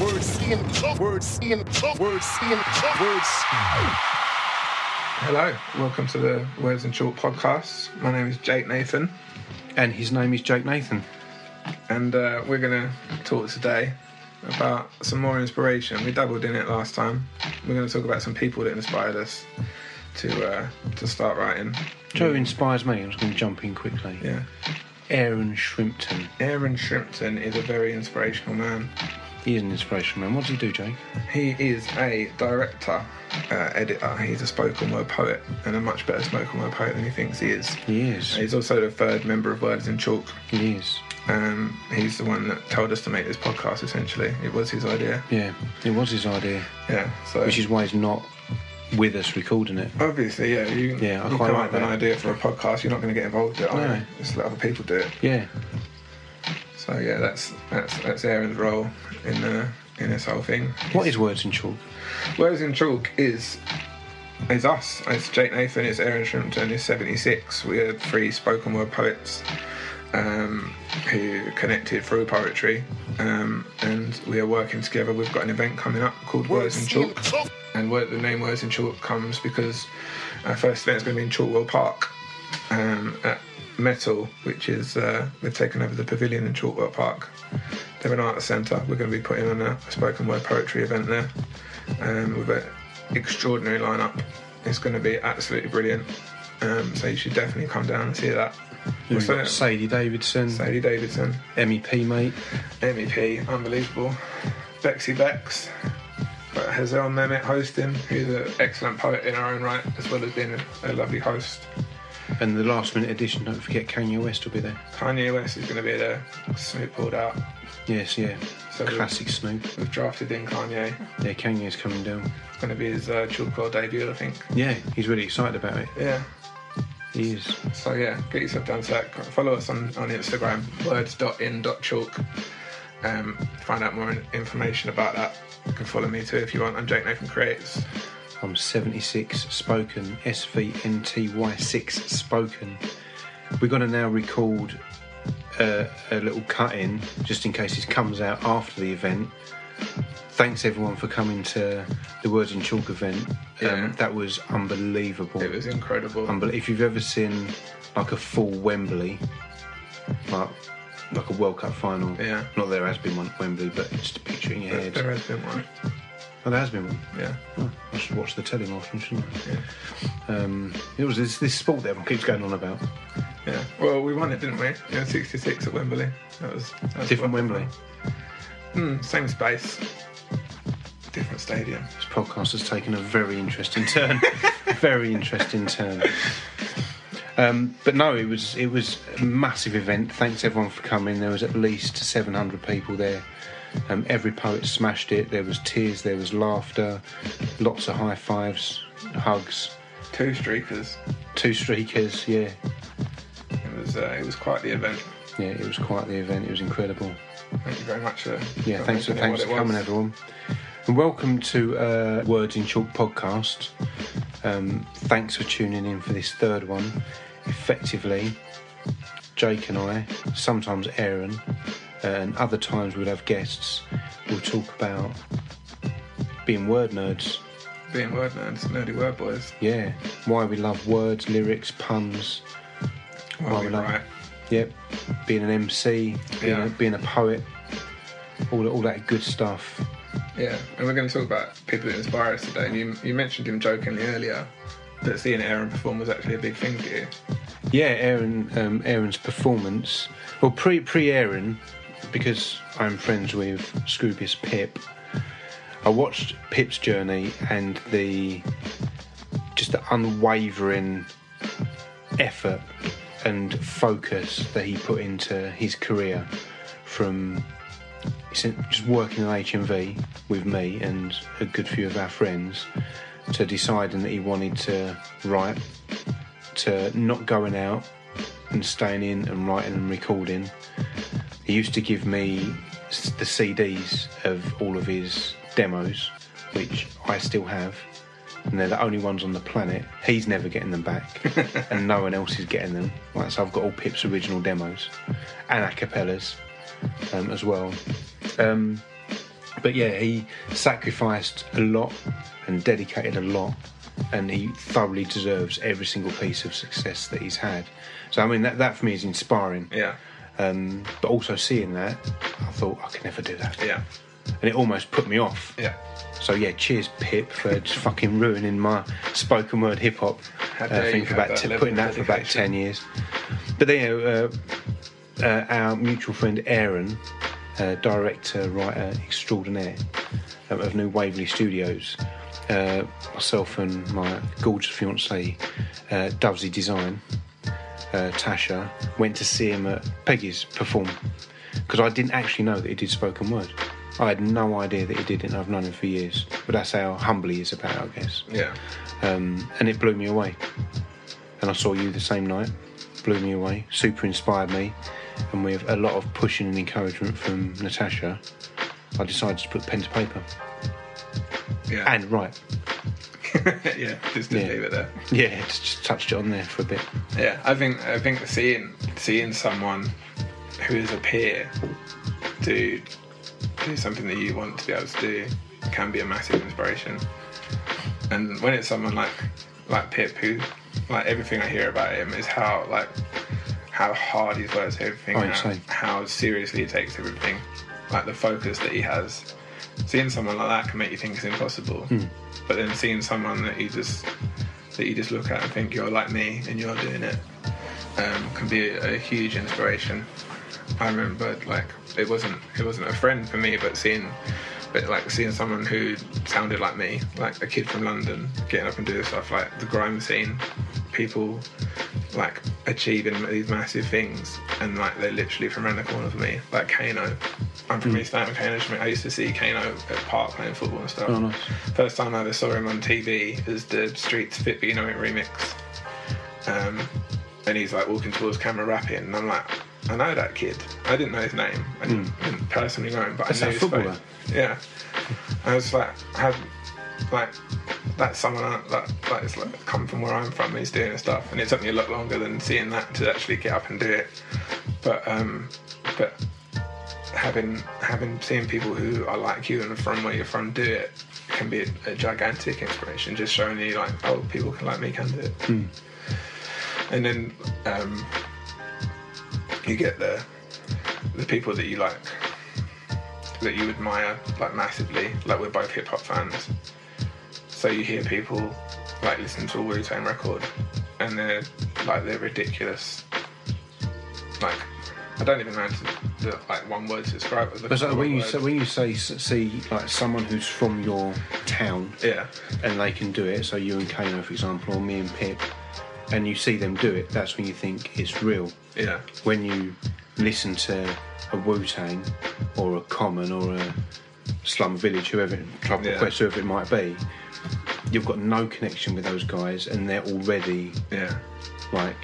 Words in words in words in words. Hello, welcome to the Words and Chalk podcast. My name is Jake Nathan, And his name is Jake Nathan. and uh, we're going to talk today about some more inspiration. We dabbled in it last time. We're going to talk about some people that inspired us to uh, to start writing. Joe inspires me. I'm just going to jump in quickly. Yeah, Aaron Shrimpton. Aaron Shrimpton is a very inspirational man. He is an inspirational man. What does he do, Jake? He is a director, uh, editor. He's a spoken word poet, and a much better spoken word poet than he thinks he is. He is. He's also the third member of Words in Chalk. He is. Um, he's the one that told us to make this podcast. Essentially, it was his idea. Yeah, it was his idea, Yeah. So which is why he's not with us recording it. obviously, yeah. You, Yeah, I you quite come like up with an idea for a podcast. You're not going to get involved with it. No. Just let other people do it. Yeah, So yeah, that's that's that's Aaron's role in the in this whole thing. what is Words in Chalk? Words in Chalk is is us. It's Jake Nathan. It's Aaron Shrimpton. It's 76. We're three spoken word poets um, who connected through poetry, um, and we are working together. We've got an event coming up called Words in Chalk. And word, the name Words in Chalk comes because our first event is going to be in Chalkwell Park um, at Metal, which is uh, they've taken over the pavilion in Chalkwell Park. They're an arts centre. We're going to be putting on a, spoken word poetry event there um, with an extraordinary lineup. It's going to be absolutely brilliant. Um, so you should definitely come down and see that. We've got Sadie Davidson, Sadie Davidson, MEP mate. MEP, unbelievable. Bexy Bex, but Hazel Mehmet hosting, who's an excellent poet in her own right, as well as being a, a lovely host. And the last minute edition, don't forget Kanye West will be there. Kanye West is going to be there. Snoop pulled out. Yes, yeah. So Classic Snoop. We've drafted in Kanye. Yeah, Kanye's coming down. It's going to be his uh, Chilcor debut, I think. Yeah, he's really excited about it. Yeah. He is. So yeah, get yourself down to that. Follow us on, on Instagram, words.in.chalk. Um, find out more information about that. You can follow me too if you want. I'm Jake Nathan Creates. I'm 76 spoken, SVNTY6 spoken. We're going to now record uh, a little cut in just in case this comes out after the event. Thanks everyone for coming to the Words in Chalk event. Yeah. Um, that was unbelievable. It was incredible. Unbel- if you've ever seen like a full Wembley, like like a World Cup final, Yeah. not there has been one at Wembley, but just a picture in your head. there has been one. Oh, there has been one. Yeah. Oh, I should watch the telly more often, shouldn't I? Yeah. Um, it was this, this sport that everyone keeps going on about. Yeah. Well, we won it, didn't we? Yeah, 66 at Wembley. That was, that was Different wonderful. Wembley. Hmm, same space. Different stadium. This podcast has taken a very interesting turn. very interesting turn. Um, but no, it was it was a massive event. Thanks everyone for coming. There was at least 700 people there. Um, every poet smashed it. There was tears. There was laughter. Lots of high fives, hugs. Two streakers. Two streakers. Yeah, It was uh, it was quite the event. yeah. It was quite the event. It was incredible. Thank you very much. For, Yeah, thanks for thanks for coming, was. everyone, and welcome to uh, Words in Chalk podcast. Um, thanks for tuning in for this third one. Effectively, Jake and I, sometimes Aaron, uh, and other times we'll have guests. We'll talk about being word nerds. Being word nerds, nerdy word boys. Yeah, why we love words, lyrics, puns. Well, Why we we love- right. Yep, being an MC, being, Yeah. a, being a poet, all all that good stuff. Yeah, and we're going to talk about people that inspire us today. And you, you mentioned him jokingly earlier that seeing Aaron perform was actually a big thing for you. Yeah, Aaron, um, Aaron's performance. Well, pre pre Aaron, because I'm friends with Scroobius Pip. I watched Pip's journey and the just the unwavering effort and focus that he put into his career from just working on HMV with me and a good few of our friends to deciding that he wanted to write to not going out and staying in and writing and recording. He used to give me the CDs of all of his demos, which I still have, and they're the only ones on the planet. He's never getting them back, and no one else is getting them. Right, so I've got all Pip's original demos and a cappellas um, as well. Um, but yeah, he sacrificed a lot and dedicated a lot, and he thoroughly deserves every single piece of success that he's had. So I mean, that that for me is inspiring. Yeah. Um, but also seeing that, I thought I could never do that, Yeah. and it almost put me off. Yeah. So yeah, cheers Pip for just fucking ruining my spoken word hip hop uh, thing for about t- putting that for about ten years. But then uh, uh, our mutual friend Aaron, uh, director writer extraordinaire um, of New Waverley Studios, uh, myself and my gorgeous fiancée uh, Dovesy Design, uh, Tasha, went to see him at Peggy's perform because I didn't actually know that he did spoken word. I had no idea that he did it, and I've known him for years. But that's how humble he is about it, I guess. Yeah. Um, and it blew me away. And I saw you the same night, blew me away, super inspired me. And with a lot of pushing and encouragement from Natasha, I decided to put pen to paper Yeah. and write. yeah. Just to Yeah. leave it there. Yeah, just, just touched on there for a bit. Yeah, I think I think seeing seeing someone who is a peer do do something that you want to be able to do can be a massive inspiration. And when it's someone like like Pip, who like everything I hear about him is how like how hard he works everything, Oh, how, how seriously he takes everything, like the focus that he has. Seeing someone like that can make you think it's impossible, but then seeing someone that you just that you just look at and think you're like me and you're doing it um, can be a, a huge inspiration. I remember like it wasn't it wasn't a friend for me, but seeing but like seeing someone who sounded like me, like a kid from London, getting up and doing stuff like the grime scene, people like achieving these massive things, and like they're literally from around the corner for me, like Kano. I'm from East London, Kano. I used to see Kano at Park playing football and stuff. Oh, nice. First time I ever saw him on TV is the Streets Fit But You Know It remix. Um, and he's like walking towards camera rapping, and I'm like, I know that kid. I didn't know his name. I didn't, didn't personally know him, but That's I knew his footballer. face. Yeah. I was like, had like that's someone that like it's like come from where I'm from. and He's doing stuff, and it took me a lot longer than seeing that to actually get up and do it. But um, but having having seeing people who are like you and from where you're from do it can be a, a gigantic inspiration. Just showing you like, oh, people can like me can do it. And then um, you get the the people that you like that you admire like massively. Like we're both hip hop fans, so you hear people like listen to a Wu Tang record, and they're like they're ridiculous. Like I don't even know to like one word to describe it. But so when you Word. say, when you say see like someone who's from your town yeah, and they can do it, so you and Kano, for example, or me and Pip, and you see them do it, that's when you think it's real. yeah, When you listen to a Wu Tang or a Common or a Slum Village, whoever Trouble Yeah. Quest, whoever it might be, you've got no connection with those guys, and they're already yeah, like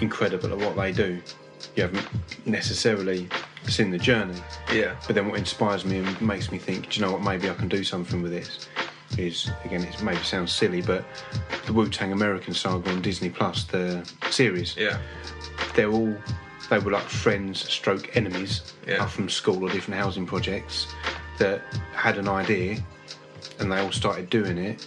incredible at what they do. You haven't necessarily seen the journey, yeah, but then what inspires me and makes me think, do you know what, maybe I can do something with this is, again, it maybe sounds silly, but the Wu Tang American Saga on Disney Plus, the series, yeah, they're all, they were like friends stroke enemies Yeah. up from school or different housing projects that had an idea and they all started doing it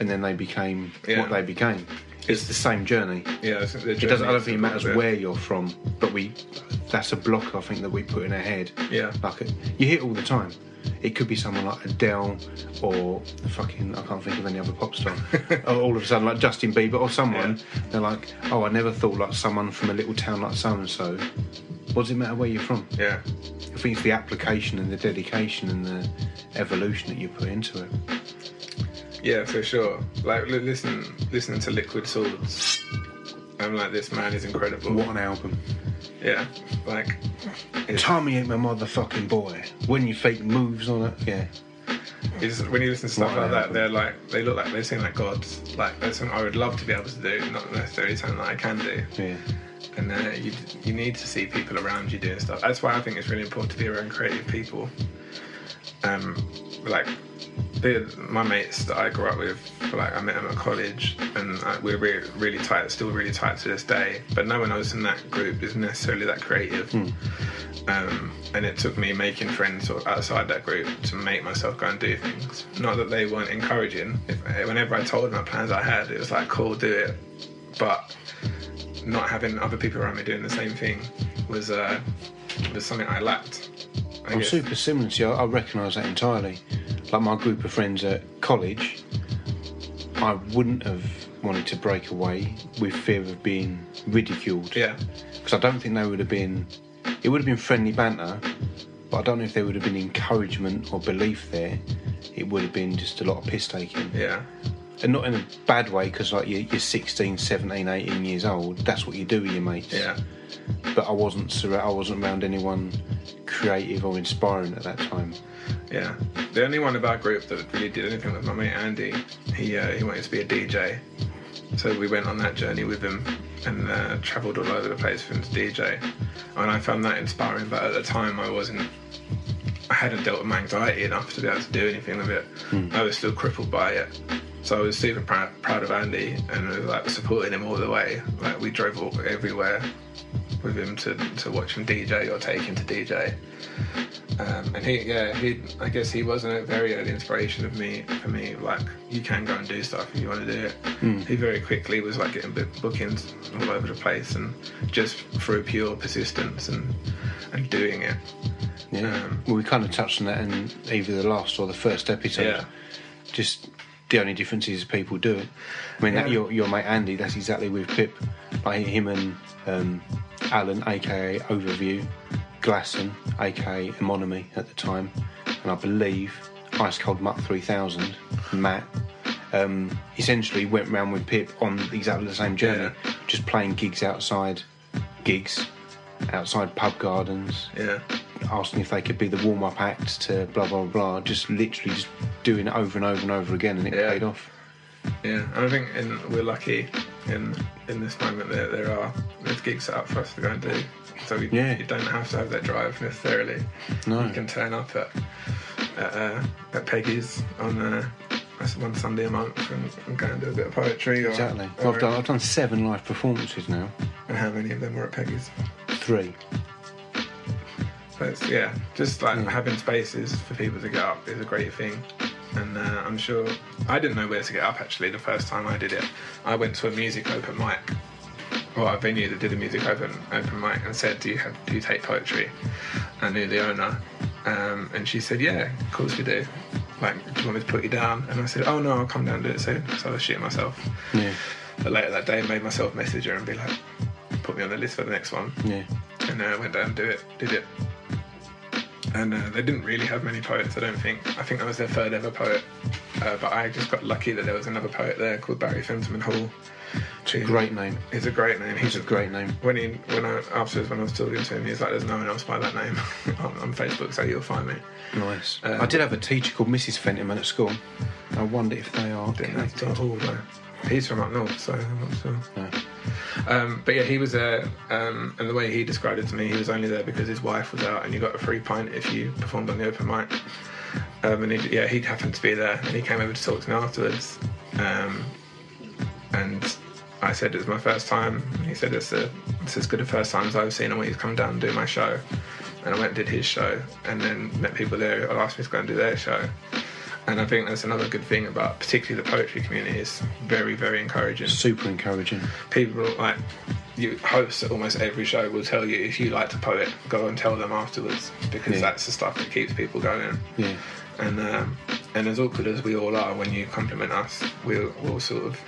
and then they became Yeah. what they became. It's the same journey. yeah. I think the It doesn't. I don't think it matters journey where you're from, but we. That's a block I think that we put in our head. Yeah. Like it, you hear it all the time. It could be someone like Adele or fucking I can't think of any other pop star. all of a sudden like Justin Bieber or someone. They're like, oh, I never thought like someone from a little town like so and so. What does it matter where you're from? Yeah, I think it's the application and the dedication and the evolution that you put into it. yeah, for sure. Like li- listen, listening to Liquid Swords. I'm like, this man is incredible. What an album. Yeah, like, it's, Tommy ain't my motherfucking boy. When you fake moves on it, yeah. it's, when you listen to stuff What like that, they're like, they look like they seem like gods. Like that's something I would love to be able to do, not necessarily something that I can do. Yeah. And uh, you you need to see people around you doing stuff. That's why I think it's really important to be around creative people. Um, like the, my mates that I grew up with, like I met them at college, and uh, we're really, really tight, still really tight to this day. But no one else in that group is necessarily that creative. Um, and it took me making friends sort of outside that group to make myself go and do things. Not that they weren't encouraging. If, whenever I told them the plans I had, it was like, cool, do it. But not having other people around me doing the same thing was uh, was something I lacked. I I'm guess. super similar to you. I, I recognise that entirely. Like my group of friends at college, I wouldn't have wanted to break away with fear of being ridiculed. Yeah, Because I don't think they would have been. It would have been friendly banter, but I don't know if there would have been encouragement or belief there. It would have been just a lot of piss taking. yeah, And not in a bad way, because like you're, you're 16, 17, 18 years old. That's what you do with your mates. yeah, But I wasn't. surra- I wasn't around anyone creative or inspiring at that time. yeah. The only one of our group that really did anything was my mate Andy. He uh, he wanted to be a DJ, so we went on that journey with him and uh, travelled all over the place for him to DJ. And I found that inspiring, but at the time I wasn't. I hadn't dealt with my anxiety enough to be able to do anything with it. I was still crippled by it. So I was super proud, proud of Andy and was like supporting him all the way. Like we drove all, everywhere with him to, to watch him DJ or take him to DJ. Um, and he, yeah, he, I guess he wasn't a very early inspiration of me for me. Like, you can go and do stuff if you want to do it. He very quickly was like getting book- bookings all over the place, and just through pure persistence and and doing it. Yeah. Um, well, we kind of touched on that in either the last or the first episode. Yeah. Just the only difference is people do it. I mean, that, your, your mate Andy, that's exactly with Pip. Like him and um, Alan, aka Overview, Glasson, aka Emonomy at the time, and I believe Ice Cold Muck 3000, Matt. Um, essentially went round with Pip on exactly the same journey, just playing gigs outside, gigs outside pub gardens, Yeah, asking if they could be the warm up act to blah blah blah. Just literally just doing it over and over and over again, and it Yeah. paid off. yeah. And I think in, we're lucky in in this moment that there are there's gigs set up for us to go and do. So we, Yeah. you don't have to have that drive necessarily. No. You can turn up at at, uh, at Peggy's on uh, one Sunday a month and, and go and do a bit of poetry. Or, Exactly. or- I've done I've done seven live performances now. And how many of them were at Peggy's? Three. But it's, yeah, just like Mm. having spaces for people to get up is a great thing. And uh, I'm sure I didn't know where to get up actually the first time I did it. I went to a music open mic, or a venue that did a music open open mic, and said, "Do you have do you take poetry?" I knew the owner, um, and she said, "Yeah, of course we do." Like, do you want me to put you down? And I said, "Oh no, I'll come down and do it soon." So I was shitting myself. Yeah. But later that day, I made myself message her and be like, "Put me on the list for the next one." Yeah. and I went down and do it, did it. And uh, they didn't really have many poets, I don't think. I think I was their third ever poet. Uh, but I just got lucky that there was another poet there called Barry Fenton Hall. It's a great name. He's a great name. It's a great name. When he, when I afterwards, when I was talking to him, he was like, "There's no one else by that name on, on Facebook, so you'll find me." Nice. Um, I did have a teacher called Mrs. Fentiman at school. I wonder if they are Didn't connected. all though. He's from up north, so I'm not sure. No. Um, but yeah, he was there, um, and the way he described it to me, he was only there because his wife was out, and you got a free pint if you performed on the open mic. Um, and he, yeah, he happened to be there, and he came over to talk to me afterwards. Um, and I said it was my first time. He said it's, a, it's as good a first time as I've seen him when he's come down and do my show. And I went and did his show, and then met people there who asked me to go and do their show. And I think that's another good thing about particularly the poetry community is very, very encouraging Super encouraging. people like you hosts at almost every show will tell you if you like to poet, go and tell them afterwards because Yeah. that's the stuff that keeps people going. Yeah. And um, and as awkward as we all are when you compliment us, we'll we'll sort of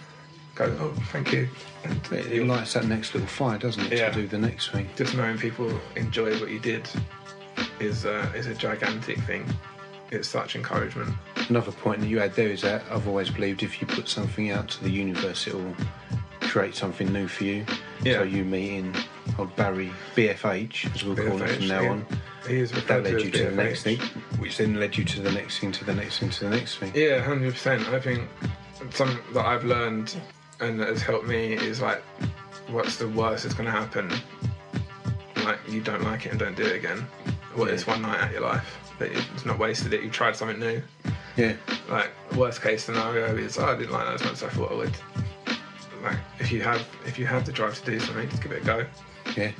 go, oh, thank you. And It, it lights that next little fire, doesn't it, Yeah. to do the next thing? just knowing people enjoy what you did is uh, is a gigantic thing. It's such encouragement. Another point that you had there is that I've always believed if you put something out to the universe, it will create something new for you. Yeah. So you meeting old Barry BFH, as we'll call him from now yeah. on. Is That led to you to the next thing, which then led you to the next thing, to the next thing, to the next thing. Yeah, hundred percent. I think something that I've learned and that has helped me is like, what's the worst that's going to happen? Like you don't like it and don't do it again. Well, Yeah. it's one night out your life, but it's not wasted it. You tried something new, Yeah. Like worst case scenario is oh, I didn't like that as much as I thought I would. Like if you have if you have the drive to do something, just give it a go. Yeah.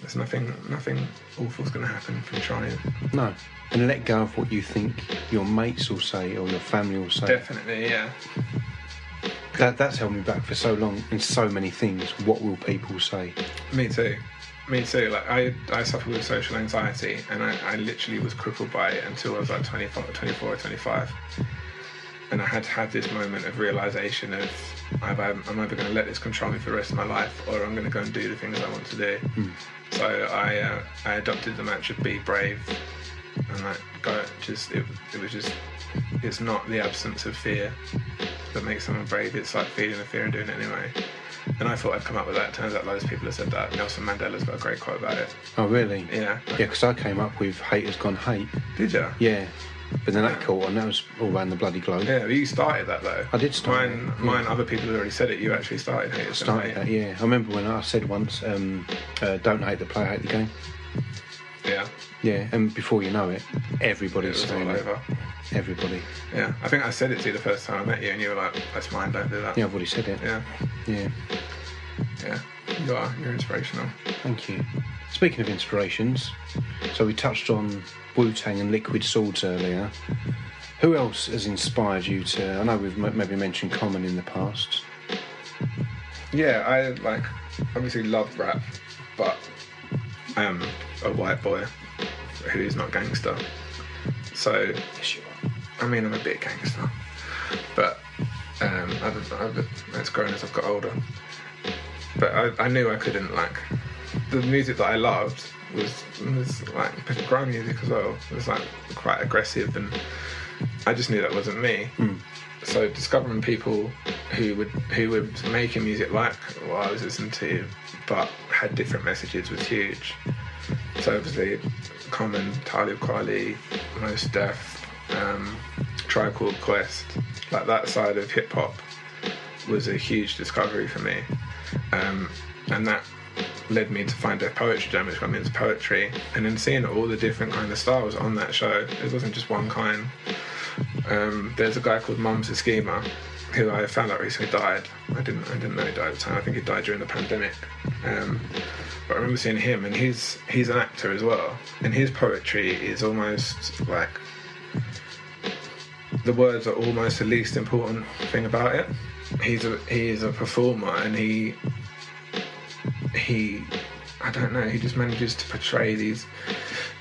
There's nothing nothing awful's going to happen from trying. No. And let go of what you think your mates will say or your family will say. Definitely, yeah. That, that's held me back for so long in so many things. What will people say? Me too. Me too. Like I, I suffer with social anxiety, and I, I literally was crippled by it until I was like 24, 24 or 25. And I had had this moment of realization of either I'm, either going to let this control me for the rest of my life, or I'm going to go and do the things I want to do. So I, uh, I adopted the mantra "Be brave," and like go. Just it, it was just. It's not the absence of fear that makes someone brave. It's like feeling the fear and doing it anyway. And I thought I'd come up with that. Turns out loads of people have said that. Nelson Mandela's got a great quote about it. Oh, really? Yeah. Yeah, because I came up with hate haters gone hate. Did you? Yeah. But then that caught on. That was all around the bloody globe. Yeah, but you started that though. I did start Mine, it, yeah. mine. Other people have already said it. You actually started haters. Gonna Started that, yeah. I remember when I said once, um, uh, don't hate the player, hate the game. Yeah. Yeah, and before you know it, It everybody's all saying it. over. Everybody. Yeah. I think I said it to you the first time I met you, and you were like, "That's mine. Don't do that." Yeah, I've already said it. Yeah. Yeah. Yeah. You are. You're inspirational. Thank you. Speaking of inspirations, so we touched on Wu Tang and Liquid Swords earlier. Who else has inspired you to? I know we've m- maybe mentioned Common in the past. Yeah, I like obviously love rap, but am a white boy who is not gangster. So Yes, you are. I mean, I'm a bit gangster, but um, I've, it's grown as I've got older. But I, I knew I couldn't like the music that I loved was was like grime music as well. It was like quite aggressive, and I just knew that wasn't me. So discovering people who would who were making music like what I was listening to, but had different messages was huge. So obviously, Common, Talib Kweli, Mos Def, um, Tribe Called Quest, like that side of hip hop was a huge discovery for me, um, and that led me to find Def Poetry Jam, which got me into poetry, and then seeing all the different kind of styles on that show. It wasn't just one kind. Um, there's a guy called Mums da Schemer, who I found out recently died. I didn't I didn't know he died at the time. I think he died during the pandemic. Um, but I remember seeing him, and he's he's an actor as well, and his poetry is almost like the words are almost the least important thing about it. He's a he is a performer, and he he I don't know. He just manages to portray these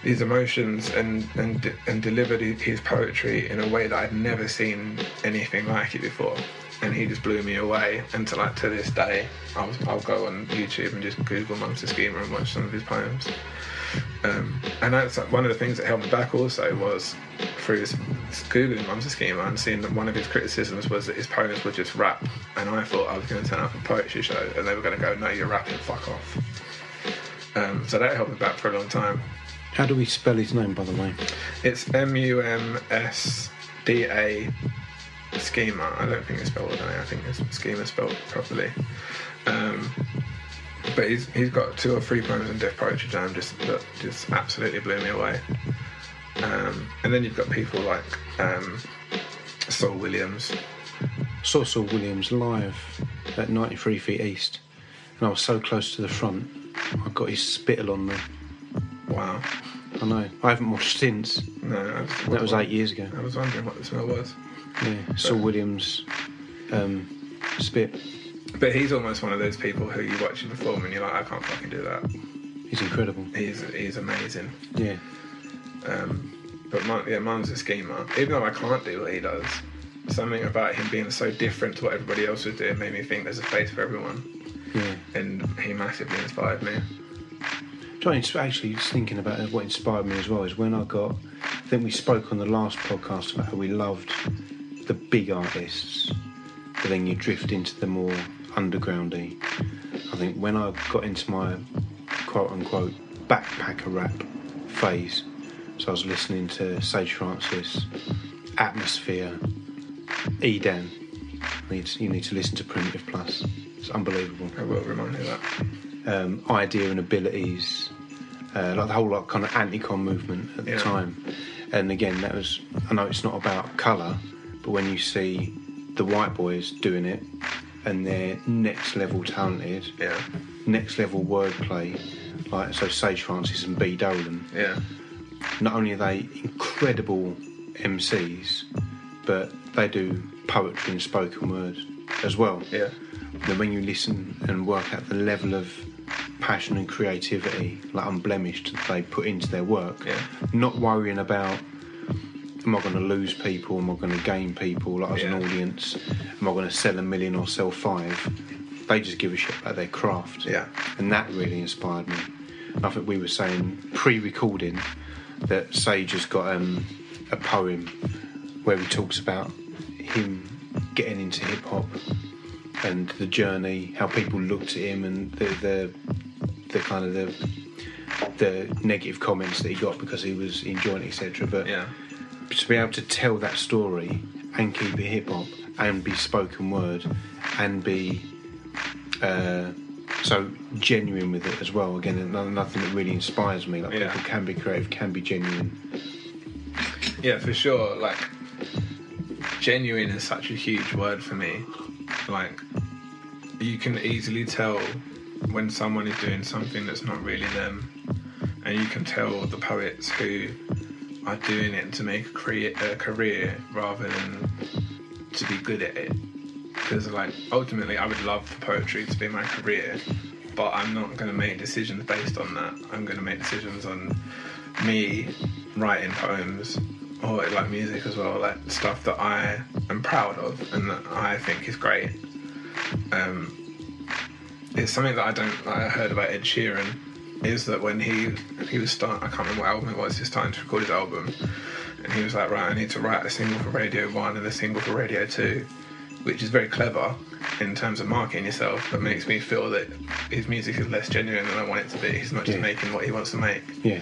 these emotions and and and deliver the- his poetry in a way that I'd never seen anything like it before. And he just blew me away. And to like to this day, I'll I'll go on YouTube and just Google Mums da Schemer and watch some of his poems. Um, and that's one of the things that held me back also was through s- googling Mums da Schemer and seeing that one of his criticisms was that his poems were just rap. And I thought I was going to turn up a poetry show and they were going to go, "No, you're rapping, fuck off." Um, so that held me back for a long time. How do we spell his name, by the way? It's M U M S D A schema. I don't think it's spelled with an A. I think it's schema spelled properly. Um, but he's he's got two or three poems in Def Poetry Jam just that just absolutely blew me away. Um, and then you've got people like um, Saul Williams. Saw Saul Williams live at 93 Feet East, and I was so close to the front, I got his spittle on me. Wow. I know. I haven't watched since. No, I That was eight years ago. I was wondering what the smell was. Yeah, Saul Williams um, spit. But he's almost one of those people who you watch him perform and you're like, I can't fucking do that. He's incredible. He's he's amazing. Yeah. Um, but mine, yeah, Mums da Schemer. Even though I can't do what he does, something about him being so different to what everybody else was doing made me think there's a place for everyone. Yeah. And he massively inspired me. To actually just thinking about what inspired me as well is when I got. I think we spoke on the last podcast about how we loved the big artists, but then you drift into the more undergroundy. I think when I got into my quote unquote backpacker rap phase, so I was listening to Sage Francis, Atmosphere. Needs you need to listen to Primitive Plus. It's unbelievable I will remind you of that. Um, idea and abilities, uh, like the whole like kind of Anticon movement at the Yeah. time. And again, that was I know it's not about colour, but when you see the white boys doing it and they're next level talented, Yeah. next level wordplay, like so Sage Francis and B Dolan. Yeah. Not only are they incredible MCs, but they do poetry and spoken word as well. Yeah. Then when you listen and work out the level of passion and creativity, like unblemished, that they put into their work, Yeah. not worrying about am I going to lose people, am I going to gain people, like as Yeah. an audience, am I going to sell a million or sell five? They just give a shit about their craft, Yeah. and that really inspired me. I think we were saying pre-recording that Sage has got um, a poem where he talks about him getting into hip hop and the journey, how people looked at him, and the the, the kind of the the negative comments that he got because he was enjoying etc. But Yeah. to be able to tell that story and keep it hip hop and be spoken word and be uh, so genuine with it as well. Again, another nothing that really inspires me. Like Yeah. people can be creative, can be genuine. Yeah, for sure. Like, genuine is such a huge word for me. Like, you can easily tell when someone is doing something that's not really them, and you can tell the poets who are doing it to make a, crea- a career rather than to be good at it. Because, like, ultimately, I would love for poetry to be my career, but I'm not going to make decisions based on that. I'm going to make decisions on me writing poems or like music as well, like stuff that I am proud of and that I think is great. Um, it's something that I don't. Like I heard about Ed Sheeran is that when he he was starting, I can't remember what album it was. He was starting to record his album, and he was like, right, I need to write a single for Radio One and a single for Radio Two, which is very clever in terms of marketing yourself, but makes me feel that his music is less genuine than I want it to be. He's not just Yeah. making what he wants to make. Yeah,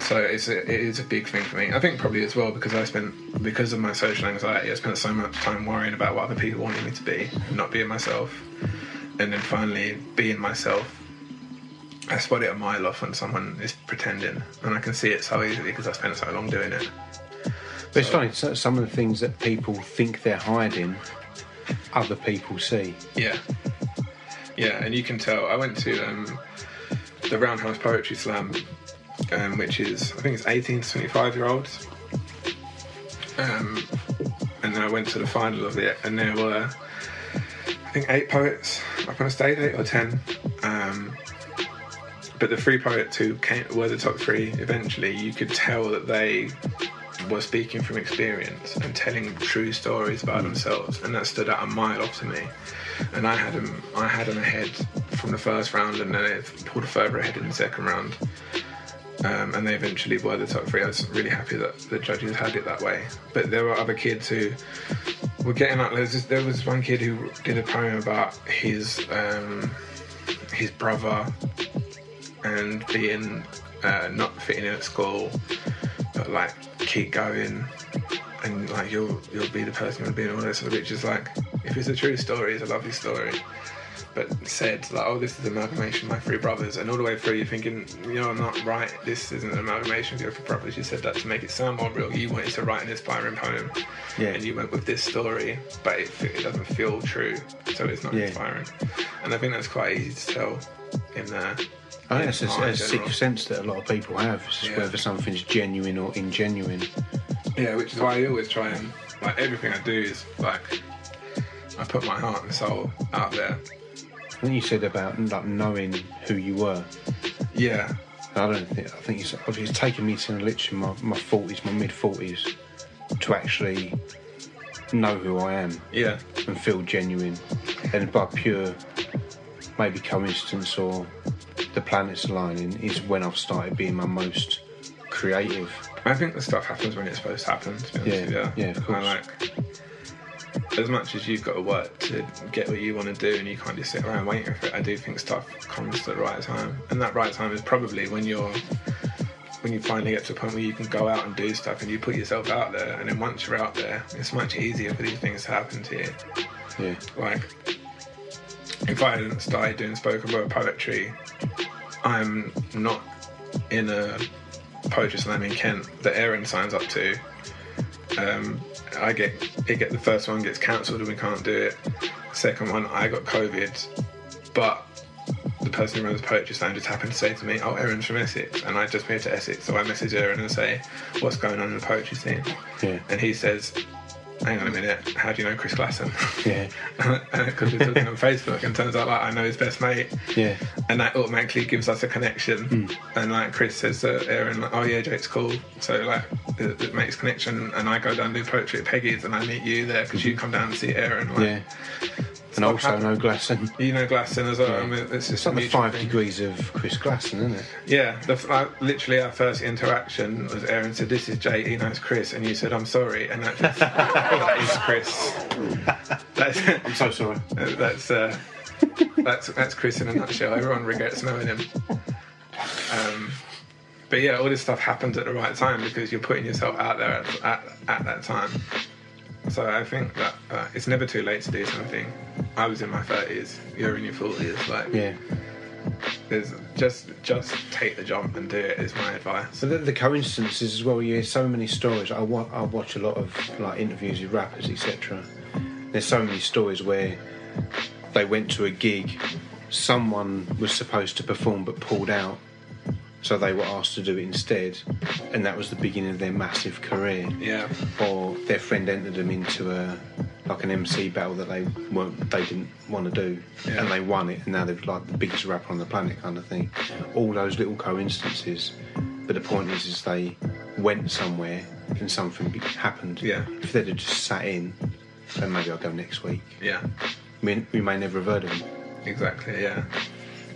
So it's a, it is a big thing for me. I think probably as well because I spent because of my social anxiety, I spent so much time worrying about what other people wanted me to be, and not being myself, and then finally being myself. I spot it a mile off when someone is pretending, and I can see it so easily because I spent so long doing it. but it's funny. so- Some of the things that people think they're hiding, other people see. Yeah, yeah, and you can tell. I went to um, the Roundhouse Poetry Slam, um, which is I think it's 18 to 25 year olds. Um, and then I went to the final of it, and there were I think eight poets up on the stage, eight or ten. Um, but the three poets who came were the top three eventually, you could tell that they were speaking from experience and telling true stories about themselves, and that stood out a mile off to me. And I had them, I had them ahead from the first round, and then it pulled further ahead in the second round. Um, and they eventually were the top three. I was really happy that the judges had it that way. But there were other kids who were getting up. There was, there was one kid who did a poem about his um, his brother and being uh, not fitting in at school, but like keep going, and like you'll you'll be the person you'll be, in all this which is like if it's a true story, it's a lovely story. But said like, oh, this is an amalgamation of my three brothers, and all the way through you're thinking, you know, I'm not right. This isn't an amalgamation of your three brothers. You said that to make it sound more real. You wanted to write an inspiring poem, Yeah. and you went with this story, but it, it doesn't feel true, so it's not Yeah. inspiring. And I think that's quite easy to tell in there. I think that's a, a sixth sense that a lot of people have. Just Yeah. whether something's genuine or ingenuine. Yeah, which is why I always try and like everything I do is like I put my heart and soul out there. I think you said about like knowing who you were. Yeah, I don't think. I think it's, it's taken me to literally my my forties, my mid forties, to actually know who I am yeah, and feel genuine, and by pure maybe coincidence or the planets aligning is when I've started being my most creative. I think the stuff happens when it's supposed to happen. To be honest Yeah, with you. yeah, of course. like as much as you've got to work to get what you want to do, and you can't just sit around waiting for it. I do think stuff comes at the right time, and that right time is probably when you're when you finally get to a point where you can go out and do stuff and you put yourself out there, and then once you're out there, it's much easier for these things to happen to you. Yeah, like if I hadn't started doing spoken word poetry, I'm not in a poetry slam in Kent that Aaron signs up to. Um, I get it. Get the first one gets cancelled and we can't do it. Second one, I got COVID, but the person who runs the poetry slam just happened to say to me, "Oh, Aaron's from Essex," and I just moved to Essex, so I message Aaron and say, "What's going on in the poetry scene?" Yeah. And he says, "Hang on a minute, how do you know Chris Glasson?" Yeah. Because we're talking on Facebook, and turns out like I know his best mate, Yeah. and that automatically gives us a connection. Hmm. And like Chris says to uh, Aaron, like, "Oh yeah, Jake's cool," so like it, it makes connection. And I go down and do poetry at Peggy's, and I meet you there because you come down to see Aaron. Like, Yeah. And also happened. no Glasson. You know Glasson as well. Yeah. I mean, it's It's just like the five thing. degrees of Chris Glasson, isn't it? Yeah, the, like, literally our first interaction was Aaron said, "This is Jay, he knows Chris," and you said, "I'm sorry," and that, that is Chris. That's I'm so sorry. that's uh, that's that's Chris in a nutshell. Everyone regrets knowing him. Um, but yeah, all this stuff happens at the right time because you're putting yourself out there at, at, at that time. So I think that uh, it's never too late to do something. I was in my 30s, you're in your 40s. Like, Yeah. there's just just take the jump and do it is my advice. So the, the coincidences as well. You hear so many stories. I, wa- I watch a lot of like interviews with rappers, etc. There's so many stories where they went to a gig, someone was supposed to perform but pulled out, so they were asked to do it instead, and that was the beginning of their massive career. Yeah, Or their friend entered them into a like an MC battle that they weren't they didn't want to do, Yeah. and they won it, and now they're like the biggest rapper on the planet, kind of thing. All those little coincidences, but the point is, is they went somewhere and something happened. Yeah. If they'd have just sat in, then maybe I'll go next week. yeah, We, we may never have heard of them. exactly. Yeah,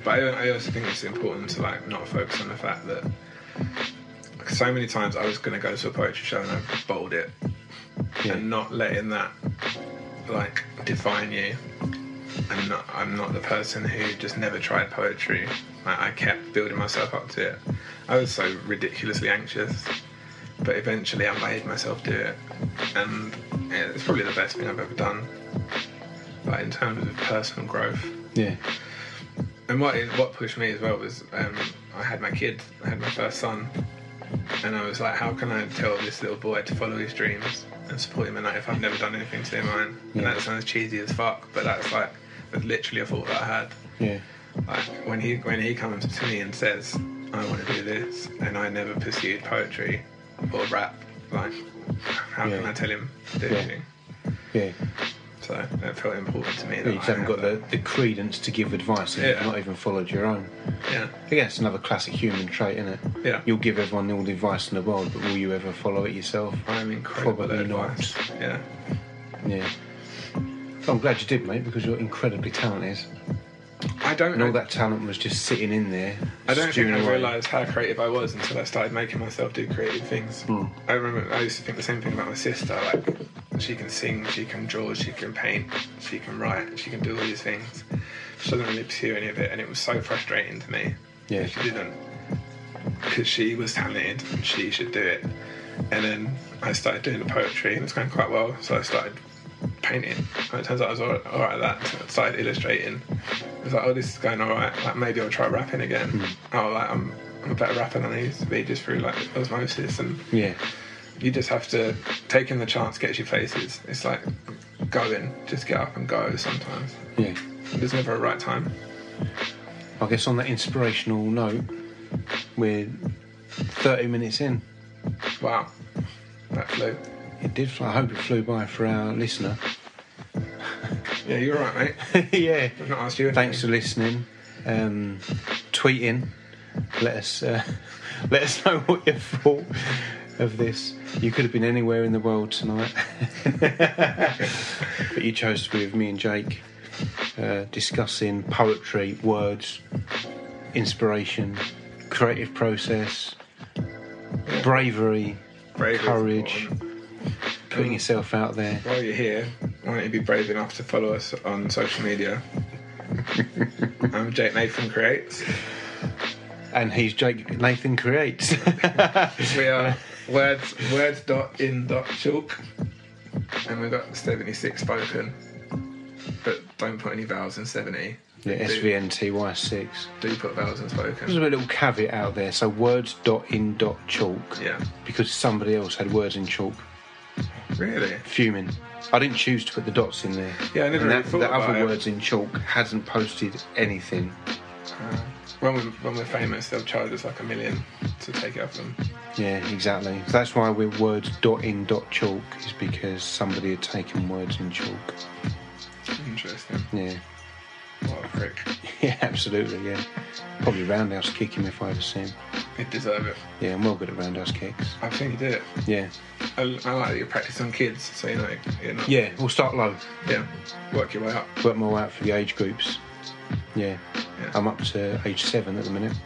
but I, I also think it's important to like not focus on the fact that so many times I was going to go to a poetry show and I bowled it, Yeah. and not letting that like define you. And not, I'm not the person who just never tried poetry. Like, I kept building myself up to it. I was so ridiculously anxious, but eventually I made myself do it, and it's probably the best thing I've ever done. But in terms of personal growth, Yeah. and what what pushed me as well was um, I had my kid, I had my first son, and I was like, how can I tell this little boy to follow his dreams and support him in that if I've never done anything to do mine? And that sounds cheesy as fuck, but that's like that's literally a thought that I had. Yeah. Like when he when he comes to me and says, I want to do this, and I never pursued poetry or rap, like how can I tell him to do Yeah. anything? Yeah. So it felt important to me. That You just haven't got the, the credence to give advice and Yeah. you've not even followed your own. yeah. I guess it's another classic human trait, isn't it? Yeah. You'll give everyone all the advice in the world, but will you ever follow it yourself? I'm incredible Probably not. Yeah. Yeah. I'm glad you did, mate, because you're incredibly talented. I don't And all know. that talent was just sitting in there. I don't think I realised how creative I was until I started making myself do creative things. Hmm. I remember I used to think the same thing about my sister. Like, she can sing, she can draw, she can paint, she can write, she can do all these things. She doesn't really pursue any of it, and it was so frustrating to me. Yeah. She didn't. Because she was talented and she should do it. And then I started doing the poetry, and it was going quite well, so I started painting. And it turns out I was alright alright at that. I started illustrating. I was like, oh, this is going alright. Like maybe I'll try rapping again. Hmm. Oh, like I'm, I'm a better rapper than I used to be just through like osmosis. And Yeah. you just have to taking the chance gets you places. It's like going, just get up and go. Sometimes Yeah. there's never a right time. I guess on that inspirational note, we're 30 minutes in. Wow, that flew. It did fly. I hope it flew by for our listener. Yeah, you're right, mate. yeah. I've not asked you. Thanks for listening. Um, tweet in. Let us uh, let us know what you thought of this. You could have been anywhere in the world tonight, but you chose to be with me and Jake, uh, discussing poetry, words, inspiration, creative process, bravery, Bravery courage, important. Putting yourself out there. While you're here, why don't you be brave enough to follow us on social media? I'm Jake Nathan Creates. And he's Jake Nathan Creates. We are words words dot in dot chalk, and we've got 76 spoken, but don't put any vowels in 70. Yeah, SVNTY6. do put vowels in There's spoken. a little caveat out there. So words dot in dot chalk. Yeah. Because somebody else had words in chalk. Really? Fuming. I didn't choose to put the dots in there. Yeah, I never and really that, thought the about other it. words in chalk hasn't posted anything. Uh, when we're, when we're famous, they'll charge us like a million to take it off them. Yeah, exactly. So that's why we're words dot in dot chalk is because somebody had taken words in chalk. Interesting. Yeah. What a prick. Yeah, absolutely, yeah. Probably roundhouse kick him if I ever see him. He'd deserve it. Yeah, I'm well good at roundhouse kicks. I've seen you do it. Yeah. I, I like that you practice on kids, so you know, you're not. Yeah, we'll start low. Yeah. Work your way up. Work my way out for the age groups. Yeah. Yeah. I'm up to age seven at the minute.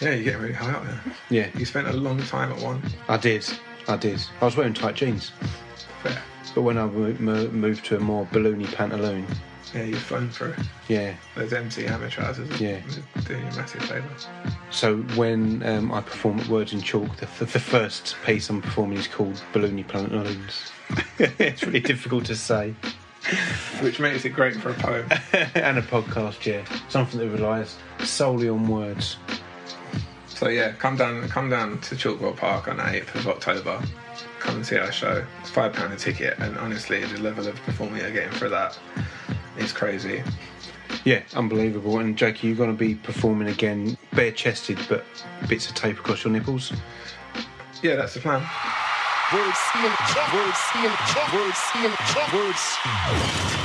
Yeah, you get really high up there. Yeah, You spent a long time at one. I did. I did. I was wearing tight jeans. Fair. But when I mo- mo- moved to a more balloony pantaloon, Yeah, you've flown through. yeah. Those MC hammer trousers. Yeah. Doing you a massive favour. So when um, I perform at Words in Chalk, the, the, the first piece I'm performing is called Balloony Pantaloons. it's really difficult to say. Which makes it great for a poem. and a podcast, yeah. Something that relies solely on words. so yeah, come down come down to Chalkwell Park on 8th of October. Come and see our show. It's five pound a ticket and honestly the level of performing you're getting for that is crazy. Yeah, unbelievable. And Jackie, you're going to be performing again, bare chested, but bits of tape across your nipples. Yeah, that's the plan. Words in chalk. Words in chalk. Words in chalk. Words.